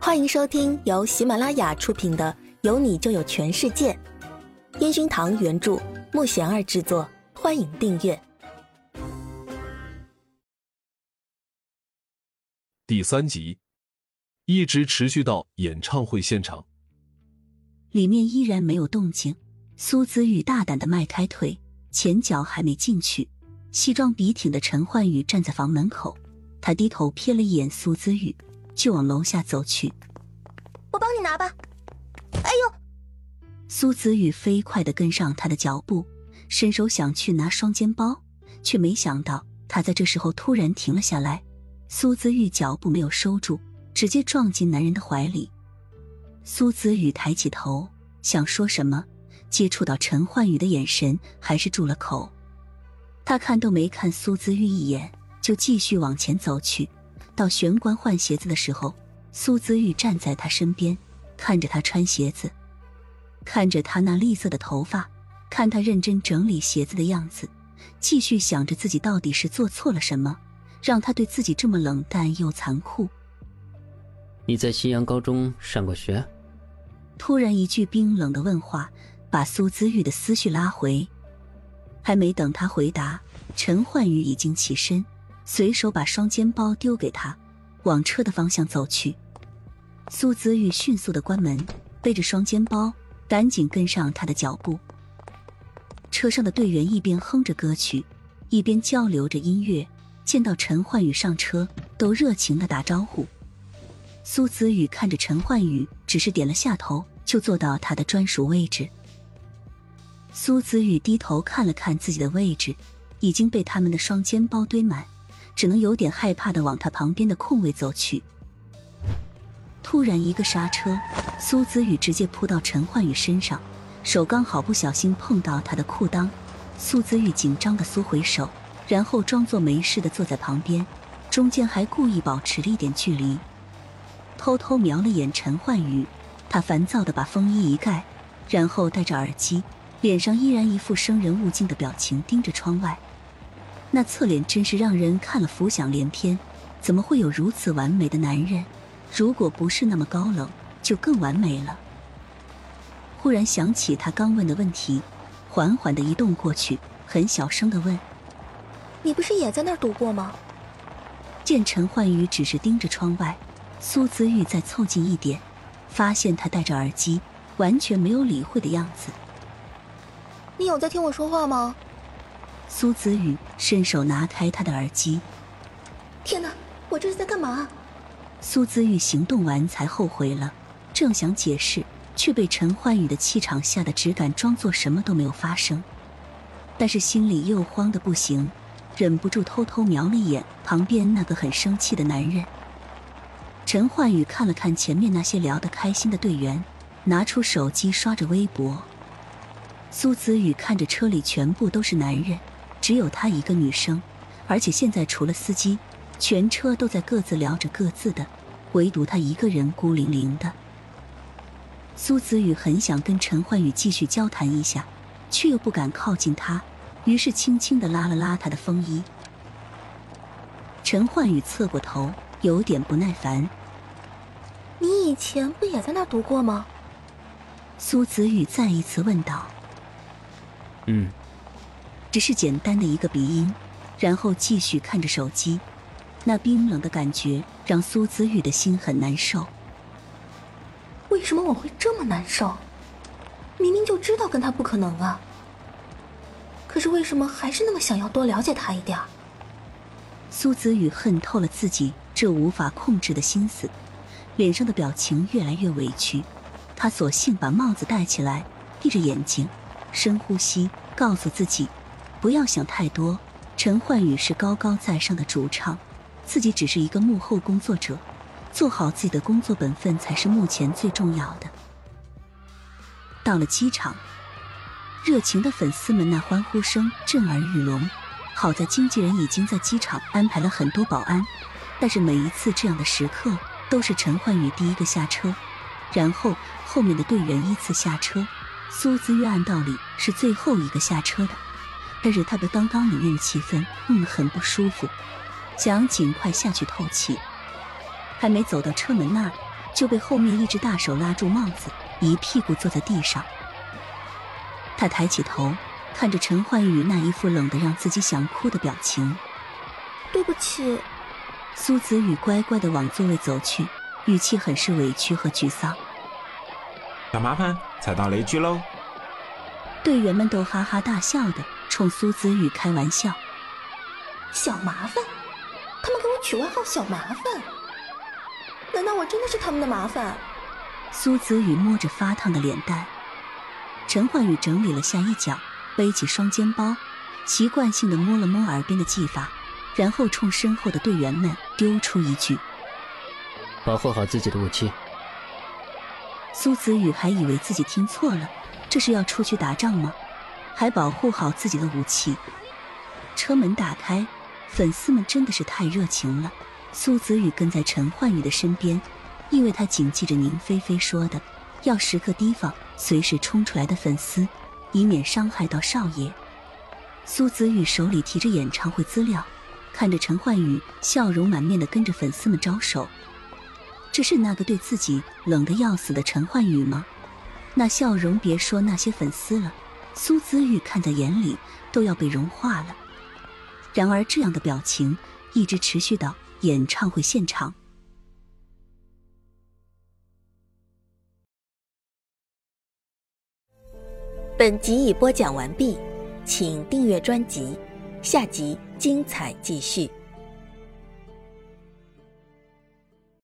欢迎收听由喜马拉雅出品的《有你就有全世界》，烟熏堂原著，木贤儿制作。欢迎订阅第三集，一直持续到演唱会现场，里面依然没有动静。苏子宇大胆的迈开腿，前脚还没进去，西装笔挺的陈焕宇站在房门口，他低头瞥了一眼苏子玉。就往楼下走去，我帮你拿吧。哎呦！苏子宇飞快的跟上他的脚步，伸手想去拿双肩包，却没想到他在这时候突然停了下来。苏子玉脚步没有收住，直接撞进男人的怀里。苏子宇抬起头想说什么，接触到陈焕宇的眼神，还是住了口。他看都没看苏子玉一眼，就继续往前走去。到玄关换鞋子的时候，苏子玉站在他身边，看着他穿鞋子，看着他那栗色的头发，看他认真整理鞋子的样子，继续想着自己到底是做错了什么，让他对自己这么冷淡又残酷。你在西阳高中上过学？突然一句冰冷的问话，把苏子玉的思绪拉回。还没等他回答，陈焕宇已经起身。随手把双肩包丢给他，往车的方向走去。苏子玉迅速的关门，背着双肩包，赶紧跟上他的脚步。车上的队员一边哼着歌曲，一边交流着音乐。见到陈焕宇上车，都热情的打招呼。苏子宇看着陈焕宇，只是点了下头，就坐到他的专属位置。苏子宇低头看了看自己的位置，已经被他们的双肩包堆满。只能有点害怕的往他旁边的空位走去。突然一个刹车，苏子宇直接扑到陈焕宇身上，手刚好不小心碰到他的裤裆。苏子玉紧张的缩回手，然后装作没事的坐在旁边，中间还故意保持了一点距离，偷偷瞄了眼陈焕宇。他烦躁的把风衣一盖，然后戴着耳机，脸上依然一副生人勿近的表情，盯着窗外。那侧脸真是让人看了浮想联翩，怎么会有如此完美的男人？如果不是那么高冷，就更完美了。忽然想起他刚问的问题，缓缓的移动过去，很小声的问：“你不是也在那儿读过吗？”见陈焕宇只是盯着窗外，苏子玉再凑近一点，发现他戴着耳机，完全没有理会的样子。你有在听我说话吗？苏子宇伸手拿开他的耳机。天哪，我这是在干嘛？苏子玉行动完才后悔了，正想解释，却被陈焕宇的气场吓得只敢装作什么都没有发生。但是心里又慌的不行，忍不住偷偷瞄了一眼旁边那个很生气的男人。陈焕宇看了看前面那些聊得开心的队员，拿出手机刷着微博。苏子宇看着车里全部都是男人。只有她一个女生，而且现在除了司机，全车都在各自聊着各自的，唯独她一个人孤零零的。苏子雨很想跟陈焕宇继续交谈一下，却又不敢靠近他，于是轻轻的拉了拉他的风衣。陈焕宇侧过头，有点不耐烦：“你以前不也在那儿读过吗？”苏子雨再一次问道：“嗯。”只是简单的一个鼻音，然后继续看着手机，那冰冷的感觉让苏子玉的心很难受。为什么我会这么难受？明明就知道跟他不可能啊，可是为什么还是那么想要多了解他一点？苏子宇恨透了自己这无法控制的心思，脸上的表情越来越委屈。他索性把帽子戴起来，闭着眼睛，深呼吸，告诉自己。不要想太多，陈焕宇是高高在上的主唱，自己只是一个幕后工作者，做好自己的工作本分才是目前最重要的。到了机场，热情的粉丝们那欢呼声震耳欲聋。好在经纪人已经在机场安排了很多保安，但是每一次这样的时刻，都是陈焕宇第一个下车，然后后面的队员依次下车。苏子玉按道理是最后一个下车的。但是他的刚刚里面的气氛，嗯，很不舒服，想尽快下去透气。还没走到车门那儿，就被后面一只大手拉住帽子，一屁股坐在地上。他抬起头，看着陈焕宇那一副冷得让自己想哭的表情。对不起，苏子宇乖乖的往座位走去，语气很是委屈和沮丧。小麻烦踩到雷区喽！队员们都哈哈大笑的冲苏子宇开玩笑。小麻烦，他们给我取外号“小麻烦”，难道我真的是他们的麻烦？苏子宇摸着发烫的脸蛋，陈焕宇整理了下衣角，背起双肩包，习惯性的摸了摸耳边的技法，然后冲身后的队员们丢出一句：“保护好自己的武器。”苏子宇还以为自己听错了，这是要出去打仗吗？还保护好自己的武器？车门打开，粉丝们真的是太热情了。苏子宇跟在陈焕宇的身边，因为他谨记着宁菲菲说的，要时刻提防随时冲出来的粉丝，以免伤害到少爷。苏子宇手里提着演唱会资料，看着陈焕宇笑容满面的跟着粉丝们招手。这是那个对自己冷得要死的陈焕宇吗？那笑容，别说那些粉丝了，苏子玉看在眼里都要被融化了。然而，这样的表情一直持续到演唱会现场。本集已播讲完毕，请订阅专辑，下集精彩继续。